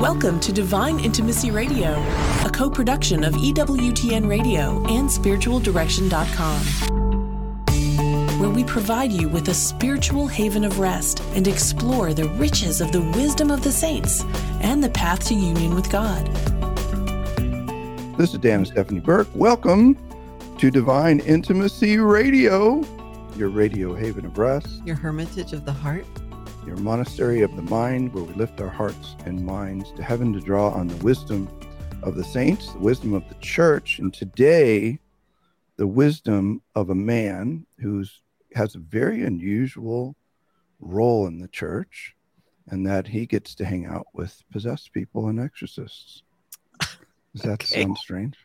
Welcome to Divine Intimacy Radio, a co production of EWTN Radio and SpiritualDirection.com, where we provide you with a spiritual haven of rest and explore the riches of the wisdom of the saints and the path to union with God. This is Dan and Stephanie Burke. Welcome to Divine Intimacy Radio, your radio haven of rest, your hermitage of the heart your monastery of the mind, where we lift our hearts and minds to heaven to draw on the wisdom of the saints, the wisdom of the church, and today, the wisdom of a man who has a very unusual role in the church, and that he gets to hang out with possessed people and exorcists. Does that okay. sound strange?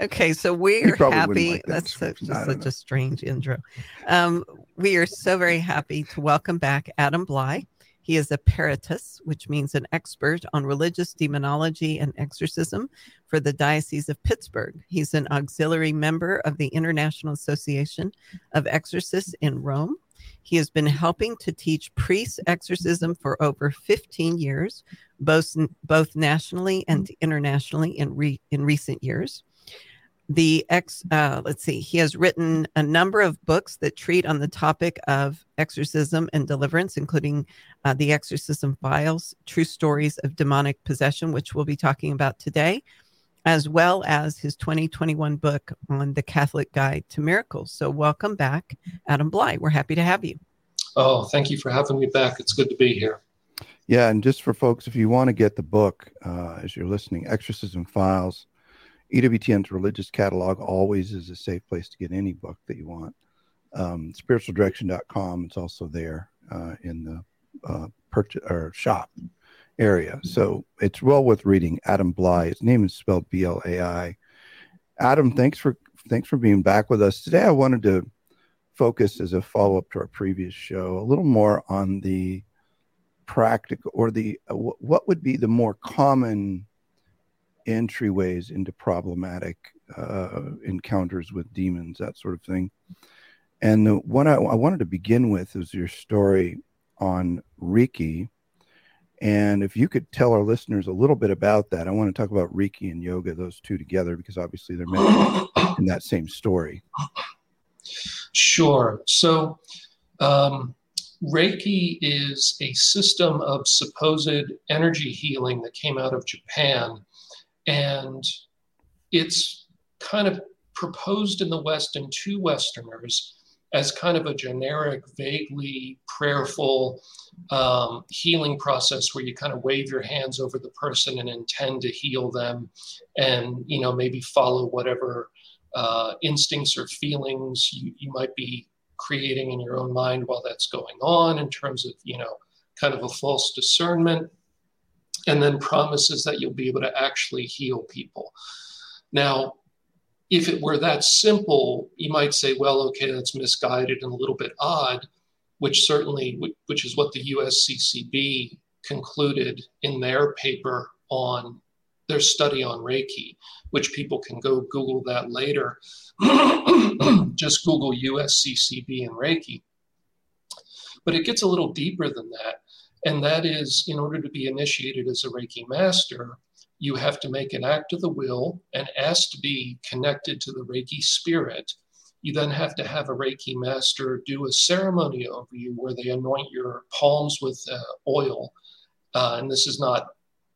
Okay, so we're happy. Like that That's such, such a strange intro. Um, we are so very happy to welcome back Adam Blai. He is a peritus, which means an expert on religious demonology and exorcism for the Diocese of Pittsburgh. He's an auxiliary member of the International Association of Exorcists in Rome. He has been helping to teach priests exorcism for over 15 years, both, both nationally and internationally in, re, in recent years the ex uh, let's see he has written a number of books that treat on the topic of exorcism and deliverance including uh, the exorcism files true stories of demonic possession which we'll be talking about today as well as his 2021 book on the catholic guide to miracles. So welcome back adam blai we're happy to have you. Oh thank you for having me back. It's good to be here. Yeah and just for folks if you want to get the book uh, as you're listening exorcism files EWTN's religious catalog always is a safe place to get any book that you want. Um, spiritualdirection.com, it's also there uh, in the uh, purchase or shop area. So it's well worth reading. Adam Blai. his name is spelled B L A I. Adam, thanks for thanks for being back with us today. I wanted to focus as a follow up to our previous show a little more on the practical or the uh, what would be the more common entryways into problematic uh, encounters with demons, that sort of thing. And the one I, I wanted to begin with is your story on Reiki. And if you could tell our listeners a little bit about that, I want to talk about Reiki and yoga, those two together, because obviously they're in that same story. Sure. So, um, Reiki is a system of supposed energy healing that came out of Japan and it's kind of proposed in the West and to Westerners as kind of a generic, vaguely prayerful um, healing process where you kind of wave your hands over the person and intend to heal them and, you know, maybe follow whatever uh, instincts or feelings you, you might be creating in your own mind while that's going on in terms of, you know, kind of a false discernment and then promises that you'll be able to actually heal people. Now, if it were that simple, you might say, well, okay, that's misguided and a little bit odd, which certainly, which is what the USCCB concluded in their paper on their study on Reiki, which people can go Google that later. Just Google USCCB and Reiki. But it gets a little deeper than that. And that is, in order to be initiated as a Reiki master, you have to make an act of the will and ask to be connected to the Reiki spirit. You then have to have a Reiki master do a ceremony over you where they anoint your palms with uh, oil. Uh, and this is not,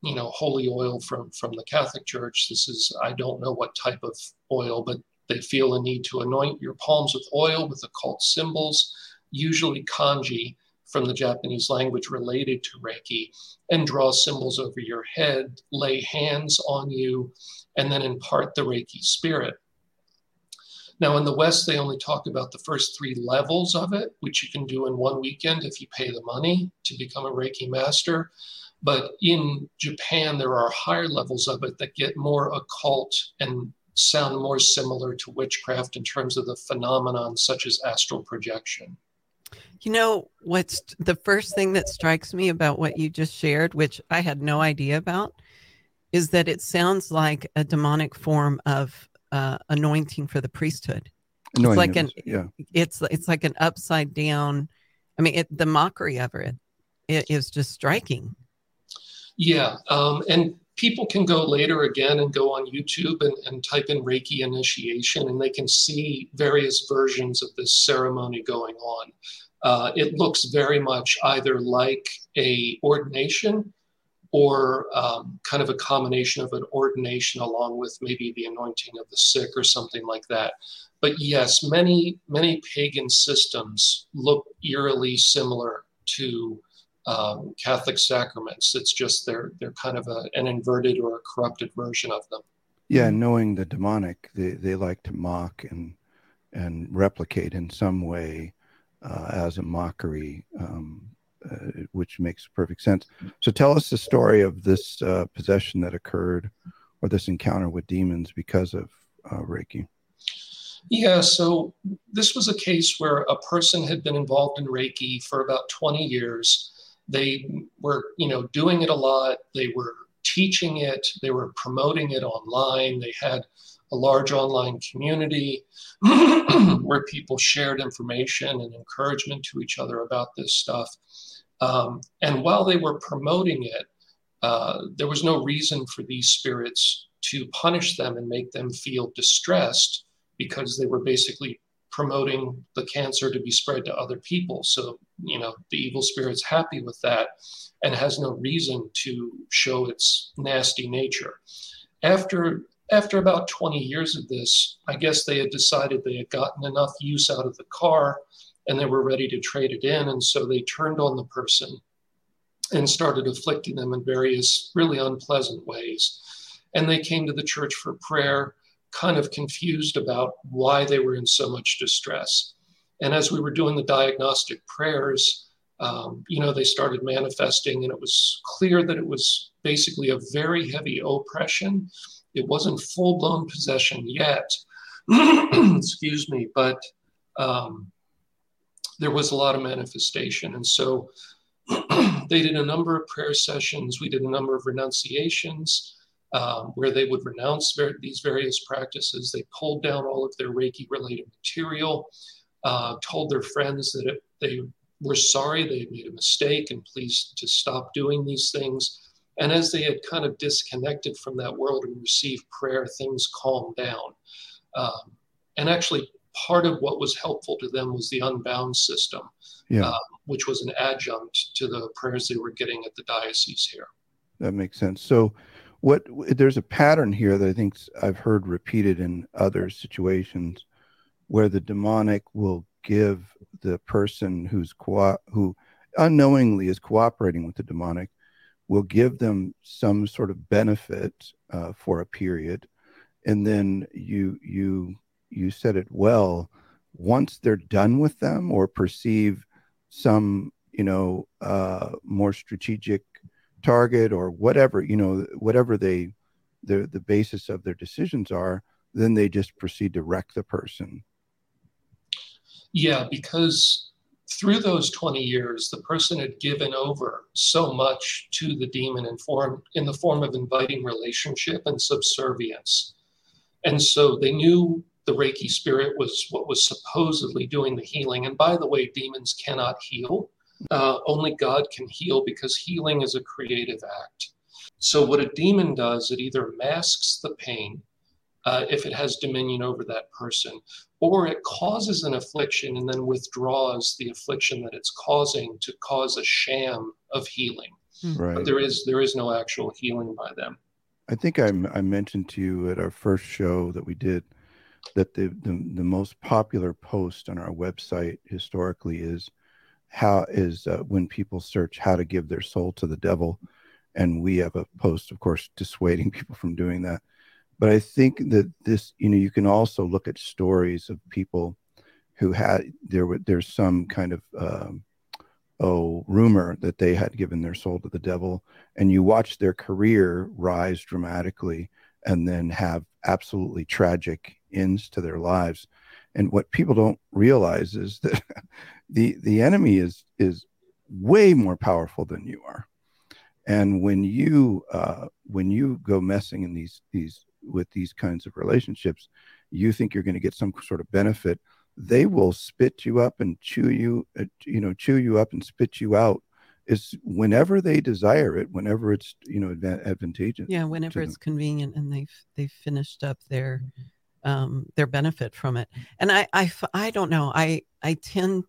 you know, holy oil from, from the Catholic Church. This is, I don't know what type of oil, but they feel a need to anoint your palms with oil with occult symbols, usually kanji from the Japanese language related to Reiki and draw symbols over your head, lay hands on you, and then impart the Reiki spirit. Now, in the West, they only talk about the first three levels of it, which you can do in one weekend if you pay the money to become a Reiki master. But in Japan, there are higher levels of it that get more occult and sound more similar to witchcraft in terms of the phenomenon, such as astral projection. You know, what's the first thing that strikes me about what you just shared, which I had no idea about, is that it sounds like a demonic form of uh, anointing for the priesthood. Anointing it's like an yeah. It's it's like an upside down. I mean, it, the mockery of it, it is just striking. Yeah, um, and people can go later again and go on YouTube and, and type in Reiki initiation, and they can see various versions of this ceremony going on. Uh, it looks very much either like a ordination or um, kind of a combination of an ordination along with maybe the anointing of the sick or something like that. But yes, many many pagan systems look eerily similar to um, Catholic sacraments. It's just they're they're kind of a, an inverted or a corrupted version of them. Yeah, knowing the demonic, they, they like to mock and and replicate in some way uh, as a mockery, um, uh, which makes perfect sense. So tell us the story of this uh, possession that occurred, or this encounter with demons because of uh, Reiki. Yeah, so this was a case where a person had been involved in Reiki for about 20 years they were, you know, doing it a lot. They were teaching it. They were promoting it online. They had a large online community where people shared information and encouragement to each other about this stuff. Um, and while they were promoting it, uh, there was no reason for these spirits to punish them and make them feel distressed because they were basically promoting the cancer to be spread to other people. So, you know, the evil spirit's happy with that and has no reason to show its nasty nature. After after about 20 years of this, I guess they had decided they had gotten enough use out of the car and they were ready to trade it in. And so they turned on the person and started afflicting them in various really unpleasant ways. And they came to the church for prayer kind of confused about why they were in so much distress. And as we were doing the diagnostic prayers, um, you know, they started manifesting, and it was clear that it was basically a very heavy oppression. It wasn't full blown possession yet, excuse me, but um, there was a lot of manifestation. And so they did a number of prayer sessions, we did a number of renunciations um, where they would renounce ver- these various practices. They pulled down all of their Reiki related material, uh, told their friends that it, they were sorry they had made a mistake and please to stop doing these things. And as they had kind of disconnected from that world and received prayer, things calmed down. Um, and actually, part of what was helpful to them was the unbound system, yeah. um, which was an adjunct to the prayers they were getting at the diocese here. That makes sense. So, what there's a pattern here that I think I've heard repeated in other situations where the demonic will give the person who's co- who unknowingly is cooperating with the demonic will give them some sort of benefit uh, for a period. And then you you you said it well once they're done with them or perceive some you know uh, more strategic target or whatever you know whatever they the the basis of their decisions are then they just proceed to wreck the person. Yeah because through those 20 years the person had given over so much to the demon in form in the form of inviting relationship and subservience. And so they knew the reiki spirit was what was supposedly doing the healing. And by the way demons cannot heal uh, only God can heal because healing is a creative act. So, what a demon does, it either masks the pain uh, if it has dominion over that person, or it causes an affliction and then withdraws the affliction that it's causing to cause a sham of healing. Hmm. Right. But there is there is no actual healing by them. I think I, I mentioned to you at our first show that we did that the, the, the most popular post on our website historically is how is uh, when people search how to give their soul to the devil and we have a post of course dissuading people from doing that. But i think that this you know you can also look at stories of people who had there were there's some kind of um, oh rumor that they had given their soul to the devil and you watch their career rise dramatically and then have absolutely tragic ends to their lives. And what people don't realize is that the the enemy is is way more powerful than you are and when you uh, when you go messing in these these with these kinds of relationships you think you're going to get some sort of benefit they will spit you up and chew you uh, you know chew you up and spit you out is whenever they desire it, whenever it's you know advantageous. Yeah, whenever it's convenient and they've they've finished up their um, their benefit from it. And I I I don't know. I I tend,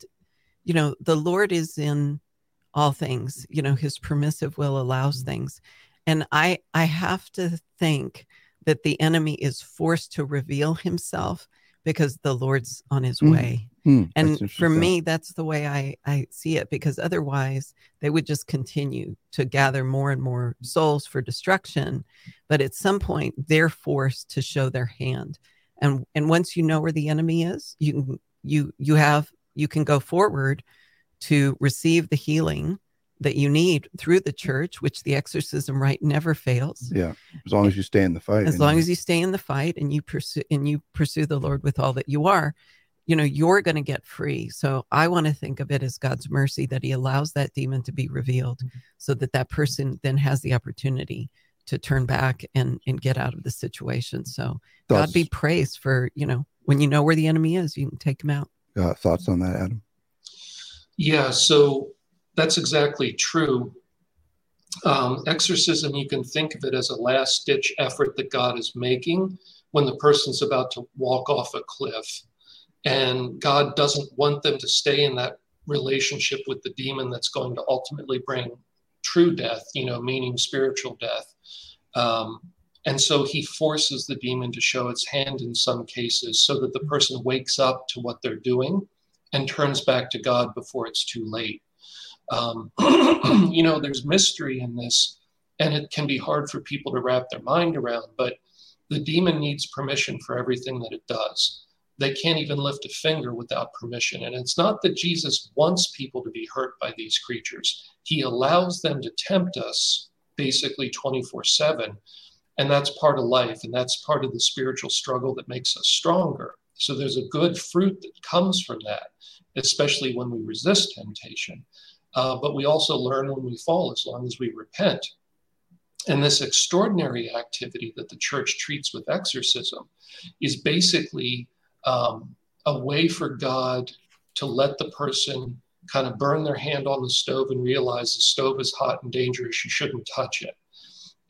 you know, the Lord is in all things. You know, His permissive will allows mm-hmm. things, and I I have to think that the enemy is forced to reveal himself because the Lord's on his mm-hmm. way Hmm, and for me, that's the way I, I see it because otherwise they would just continue to gather more and more souls for destruction. But at some point, they're forced to show their hand. And and once you know where the enemy is, you can you you have you can go forward to receive the healing that you need through the church, which the exorcism rite never fails. Yeah, as long as you stay in the fight. As long as you stay in the fight and you pursue and you pursue the Lord with all that you are, you know you're going to get free so i want to think of it as god's mercy that he allows that demon to be revealed mm-hmm. so that that person then has the opportunity to turn back and and get out of the situation so god be praised for you know when you know where the enemy is you can take him out uh, thoughts on that adam? Yeah so that's exactly true. Um, exorcism you can think of it as a last ditch effort that god is making when the person's about to walk off a cliff. And God doesn't want them to stay in that relationship with the demon that's going to ultimately bring true death, you know, meaning spiritual death. Um, and so he forces the demon to show its hand in some cases so that the person wakes up to what they're doing and turns back to God before it's too late. Um, you know, there's mystery in this, and it can be hard for people to wrap their mind around, but the demon needs permission for everything that it does they can't even lift a finger without permission. And it's not that Jesus wants people to be hurt by these creatures, He allows them to tempt us basically 24 7. And that's part of life, and that's part of the spiritual struggle that makes us stronger. So there's a good fruit that comes from that, especially when we resist temptation. Uh, but we also learn when we fall as long as we repent. And this extraordinary activity that the church treats with exorcism is basically um, a way for God to let the person kind of burn their hand on the stove and realize the stove is hot and dangerous, you shouldn't touch it.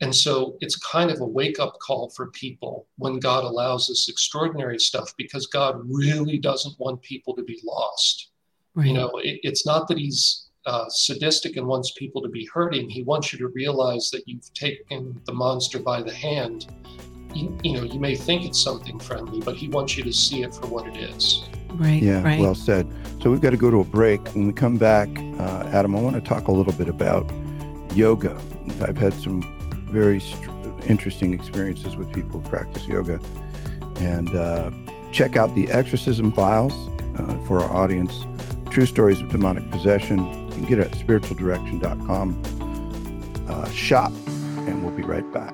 And so it's kind of a wake up call for people when God allows this extraordinary stuff because God really doesn't want people to be lost. Right. You know, it, it's not that He's uh, sadistic and wants people to be hurting. He wants you to realize that you've taken the monster by the hand you, you know, you may think it's something friendly, but he wants you to see it for what it is. Right. Yeah. Right. Well said. So we've got to go to a break. When we come back, uh, Adam, I want to talk a little bit about yoga. I've had some very st- interesting experiences with people who practice yoga, and uh, check out the exorcism files uh, for our audience. True stories of demonic possession. You can get it at spiritualdirection.com uh, shop, and we'll be right back.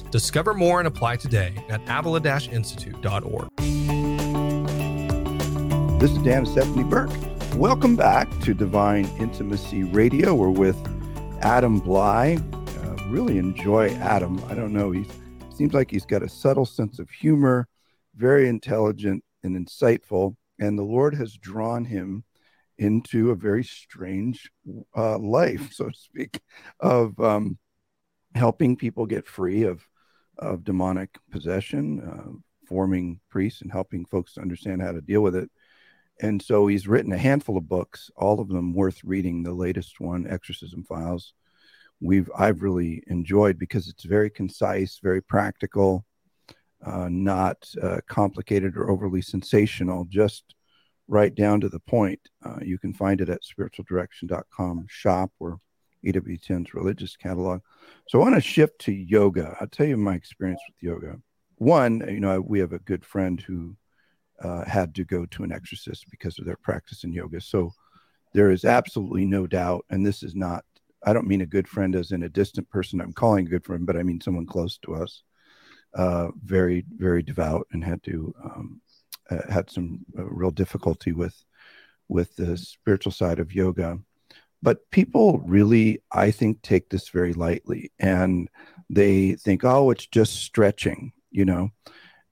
Discover more and apply today at avila-institute.org. This is Dan Stephanie Burke. Welcome back to Divine Intimacy Radio. We're with Adam Blai. Uh, really enjoy Adam. I don't know. He seems like he's got a subtle sense of humor, very intelligent and insightful. And the Lord has drawn him into a very strange uh, life, so to speak, of um, helping people get free of of demonic possession, uh, forming priests and helping folks to understand how to deal with it. And so he's written a handful of books, all of them worth reading. The latest one, Exorcism Files, we've I've really enjoyed because it's very concise, very practical, uh, not uh, complicated or overly sensational. Just right down to the point. Uh, you can find it at spiritualdirection.com shop. or EWTN's religious catalog. So I want to shift to yoga. I'll tell you my experience with yoga. One, you know, we have a good friend who uh, had to go to an exorcist because of their practice in yoga. So there is absolutely no doubt, and this is not, I don't mean a good friend as in a distant person I'm calling a good friend, but I mean someone close to us, uh, very, very devout and had to, um, uh, had some uh, real difficulty with, with the spiritual side of yoga but people really, I think, take this very lightly and they think, oh, it's just stretching, you know.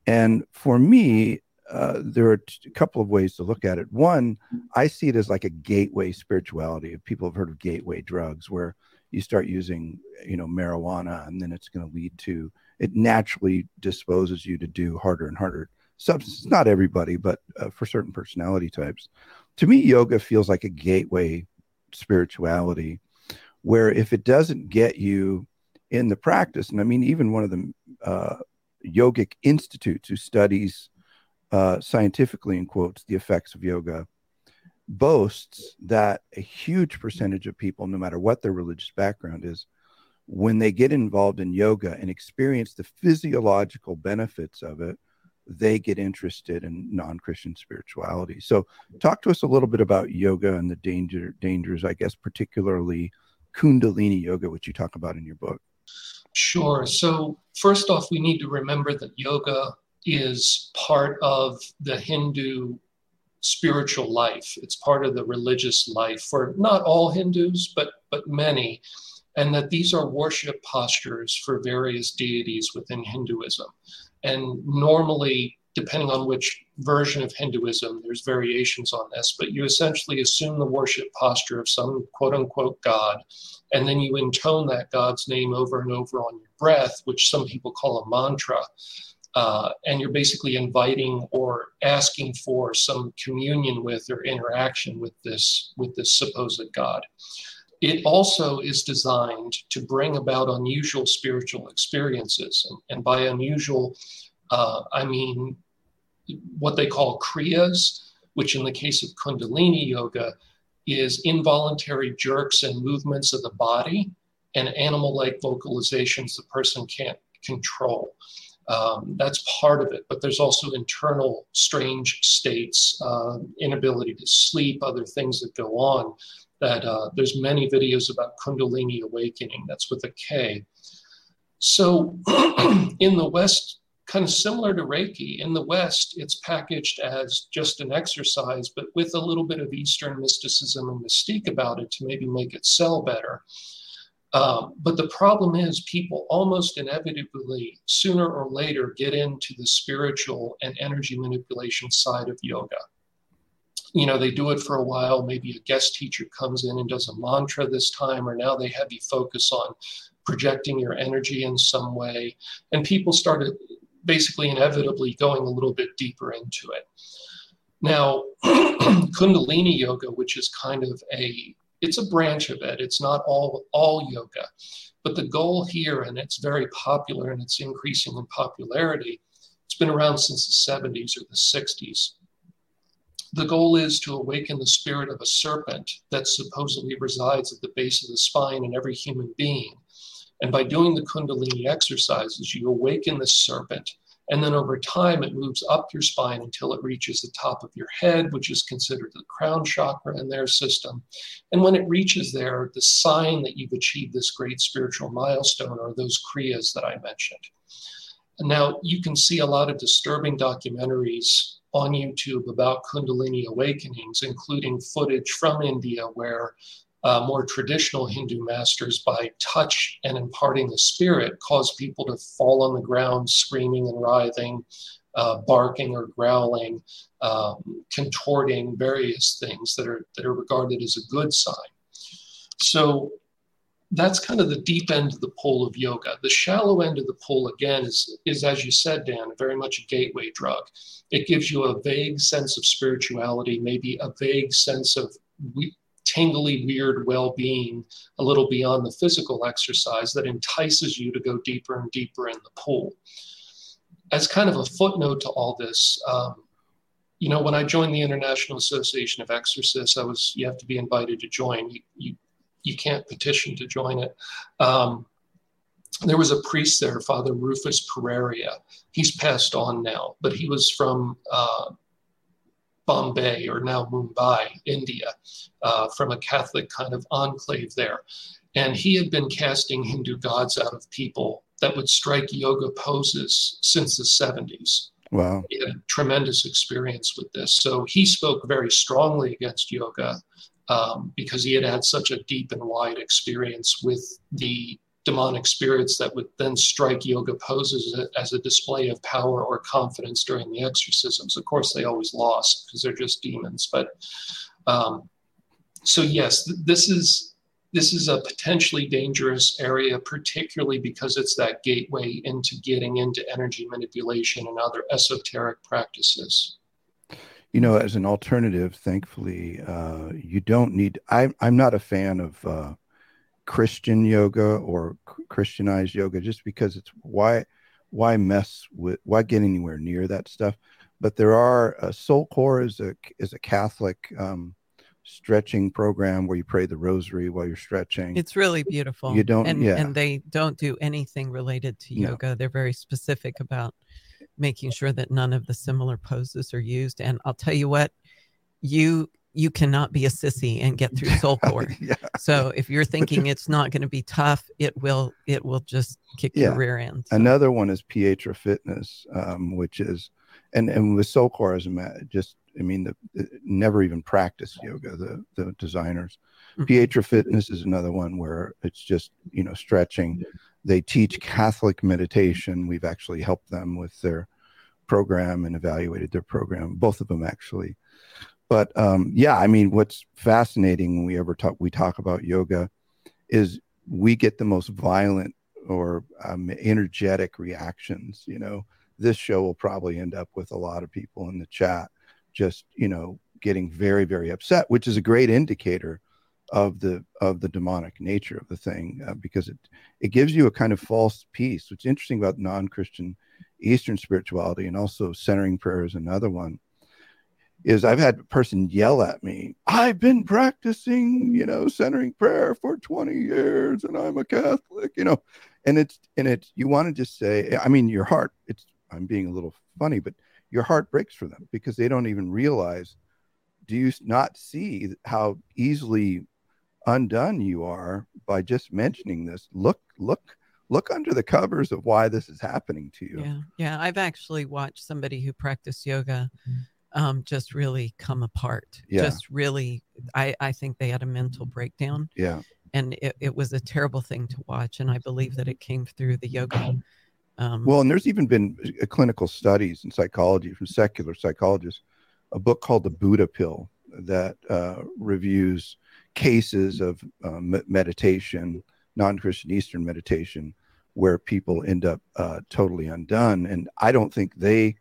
And for me, uh, there are a couple of ways to look at it. One, I see it as like a gateway spirituality. If People have heard of gateway drugs, where you start using, you know, marijuana, and then it's going to lead to it naturally disposes you to do harder and harder substances. Not everybody, but uh, for certain personality types. To me, yoga feels like a gateway spirituality, where if it doesn't get you in the practice, and I mean, even one of the uh, yogic institutes who studies uh, scientifically, in quotes, the effects of yoga, boasts that a huge percentage of people, no matter what their religious background is, when they get involved in yoga and experience the physiological benefits of it, they get interested in non-Christian spirituality. So, talk to us a little bit about yoga and the danger dangers, I guess, particularly Kundalini yoga, which you talk about in your book. Sure. So, first off, we need to remember that yoga is part of the Hindu spiritual life. It's part of the religious life for not all Hindus, but but many, and that these are worship postures for various deities within Hinduism. And normally, depending on which version of Hinduism, there's variations on this, but you essentially assume the worship posture of some quote unquote God, and then you intone that God's name over and over on your breath, which some people call a mantra uh, and you're basically inviting or asking for some communion with or interaction with this with this supposed god it also is designed to bring about unusual spiritual experiences and, and by unusual uh, i mean what they call kriyas which in the case of kundalini yoga is involuntary jerks and movements of the body and animal like vocalizations the person can't control um, that's part of it, but there's also internal strange states, uh, inability to sleep, other things that go on. That uh, there's many videos about Kundalini awakening. That's with a K. So in the West, kind of similar to Reiki, in the West, it's packaged as just an exercise, but with a little bit of Eastern mysticism and mystique about it to maybe make it sell better. Um, but the problem is, people almost inevitably, sooner or later, get into the spiritual and energy manipulation side of yoga. You know, they do it for a while. Maybe a guest teacher comes in and does a mantra this time, or now they have you focus on projecting your energy in some way. And people started basically inevitably going a little bit deeper into it. Now, Kundalini yoga, which is kind of a it's a branch of it. It's not all all yoga, but the goal here, and it's very popular and it's increasing in popularity. It's been around since the 70s or the 60s. The goal is to awaken the spirit of a serpent that supposedly resides at the base of the spine in every human being. And by doing the Kundalini exercises, you awaken the serpent and then over time, it moves up your spine until it reaches the top of your head, which is considered the crown chakra in their system. And when it reaches there, the sign that you've achieved this great spiritual milestone are those kriyas that I mentioned. Now you can see a lot of disturbing documentaries on YouTube about Kundalini awakenings, including footage from India where uh, more traditional Hindu masters, by touch and imparting the spirit, cause people to fall on the ground screaming and writhing, uh, barking or growling, um, contorting various things that are, that are regarded as a good sign. So that's kind of the deep end of the pool of yoga. The shallow end of the pool, again, is, is as you said, Dan, very much a gateway drug. It gives you a vague sense of spirituality, maybe a vague sense of we, tingly, weird well being, a little beyond the physical exercise that entices you to go deeper and deeper in the pool. As kind of a footnote to all this, um, you know, when I joined the International Association of Exorcists, I was, you have to be invited to join. You, you you can't petition to join it. Um, there was a priest there, Father Rufus Pereira. He's passed on now, but he was from uh, Bombay or now Mumbai, India, uh, from a Catholic kind of enclave there. And he had been casting Hindu gods out of people that would strike yoga poses since the 70s. Wow. He had a tremendous experience with this. So he spoke very strongly against yoga um, because he had had such a deep and wide experience with the demonic spirits that would then strike yoga poses as a display of power or confidence during the exorcisms. Of course, they always lost because they're just demons. But um, so yes, this is this is a potentially dangerous area, particularly because it's that gateway into getting into energy manipulation and other esoteric practices you know, as an alternative, thankfully, uh, you don't need. I, I'm not a fan of uh, Christian yoga or Christianized yoga, just because it's why why mess with why get anywhere near that stuff. But there are uh, SoulCore is a is a Catholic um, stretching program where you pray the rosary while you're stretching. It's really beautiful. You don't, and, yeah. and they don't do anything related to yoga. No. They're very specific about making sure that none of the similar poses are used. And I'll tell you what, you you cannot be a sissy and get through SoulCore. yeah. So if you're thinking it's not going to be tough, it will it will just kick yeah. your rear end. So. Another one is Pietra Fitness, um, which is and and with SoulCore as a just I mean the, the, never even practiced yoga the the designers. Mm-hmm. Pietra Fitness is another one where it's just you know stretching. They teach Catholic meditation. We've actually helped them with their program and evaluated their program, both of them actually. But um, yeah, I mean, what's fascinating when we ever talk, we talk about yoga is we get the most violent or um, energetic reactions. You know, this show will probably end up with a lot of people in the chat just, you know, getting very, very upset, which is a great indicator of the of the demonic nature of the thing uh, because it it gives you a kind of false peace. What's interesting about non-Christian Eastern spirituality and also centering prayer is another one. Is I've had a person yell at me, I've been practicing, you know, centering prayer for 20 years and I'm a Catholic, you know, and it's, and it's, you want to just say, I mean, your heart, it's, I'm being a little funny, but your heart breaks for them because they don't even realize. Do you not see how easily undone you are by just mentioning this? Look, look look under the covers of why this is happening to you. Yeah. Yeah. I've actually watched somebody who practiced yoga um, just really come apart. Yeah. Just really, I, I think they had a mental breakdown. Yeah. And it, it was a terrible thing to watch. And I believe that it came through the yoga. Um, well, and there's even been uh, clinical studies in psychology from secular psychologists, a book called The Buddha Pill that uh, reviews cases of uh, meditation, non Christian Eastern meditation where people end up uh, totally undone. And I don't think they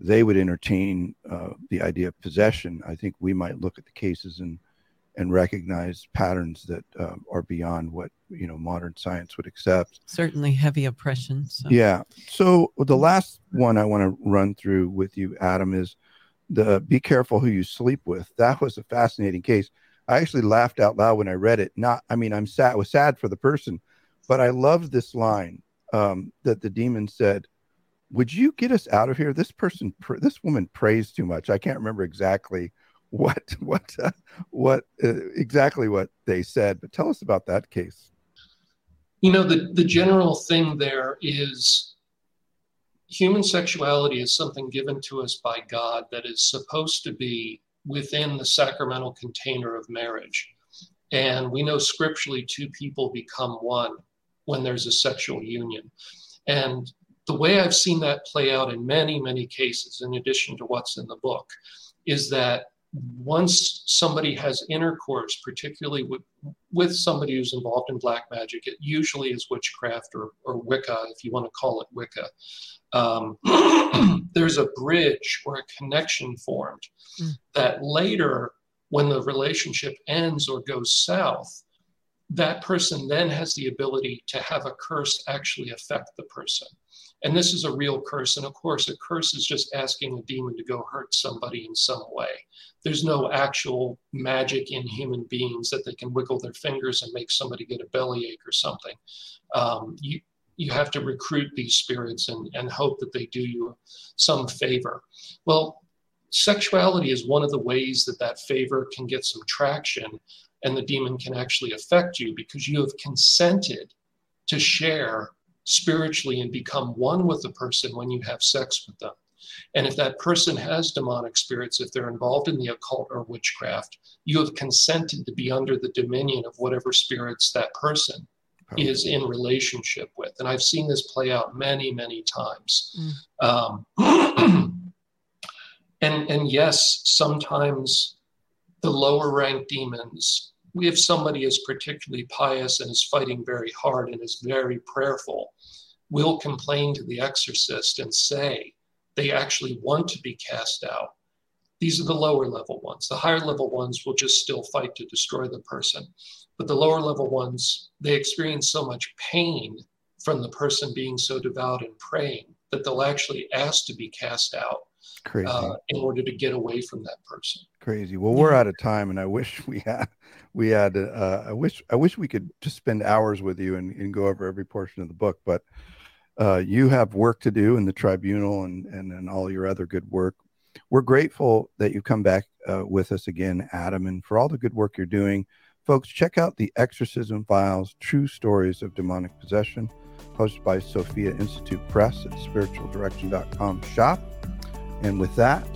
they would entertain uh, the idea of possession. I think we might look at the cases and and recognize patterns that uh, are beyond what you know modern science would accept. Certainly, heavy oppression. So. Yeah. So the last one I want to run through with you, Adam, is the be careful who you sleep with. That was a fascinating case. I actually laughed out loud when I read it. Not, I mean, I'm sad. Was sad for the person, but I loved this line um, that the demon said, "Would you get us out of here?" This person, this woman, prays too much. I can't remember exactly what what uh, what uh, exactly what they said, but tell us about that case. You know, the the general thing there is human sexuality is something given to us by God that is supposed to be within the sacramental container of marriage. And we know scripturally two people become one when there's a sexual union. And the way I've seen that play out in many, many cases, in addition to what's in the book, is that once somebody has intercourse, particularly with, with somebody who's involved in black magic, it usually is witchcraft or, or Wicca, if you want to call it Wicca. Um, there's a bridge or a connection formed mm. that later, when the relationship ends or goes south, that person then has the ability to have a curse actually affect the person. And this is a real curse. And of course, a curse is just asking a demon to go hurt somebody in some way. There's no actual magic in human beings that they can wiggle their fingers and make somebody get a bellyache or something. Um, you, you have to recruit these spirits and, and hope that they do you some favor. Well, sexuality is one of the ways that that favor can get some traction and the demon can actually affect you because you have consented to share spiritually and become one with the person when you have sex with them. And if that person has demonic spirits, if they're involved in the occult or witchcraft, you have consented to be under the dominion of whatever spirits that person is in relationship with. And I've seen this play out many, many times. Mm. Um, and, and yes, sometimes the lower ranked demons if somebody is particularly pious and is fighting very hard and is very prayerful, will complain to the exorcist and say they actually want to be cast out. These are the lower level ones. The higher level ones will just still fight to destroy the person. But the lower level ones, they experience so much pain from the person being so devout and praying that they'll actually ask to be cast out Crazy. Uh, in order to get away from that person. Crazy. Well, we're out of time, and I wish we had, we had. Uh, I wish, I wish we could just spend hours with you and, and go over every portion of the book. But uh, you have work to do in the tribunal and and and all your other good work. We're grateful that you come back uh, with us again, Adam, and for all the good work you're doing. Folks, check out the Exorcism Files: True Stories of Demonic Possession, published by Sophia Institute Press at spiritualdirection.com shop. And with that,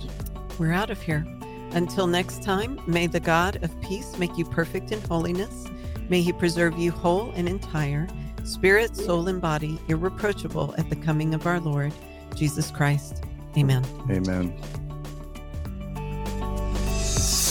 we're out of here. Until next time, may the God of peace make you perfect in holiness. May he preserve you whole and entire, spirit, soul, and body, irreproachable at the coming of our Lord Jesus Christ. Amen. Amen.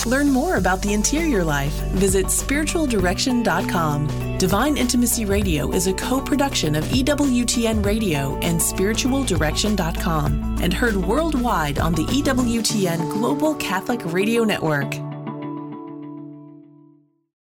Learn more about the interior life. Visit spiritualdirection.com. Divine Intimacy Radio is a co production of EWTN Radio and spiritualdirection.com and heard worldwide on the EWTN Global Catholic Radio Network.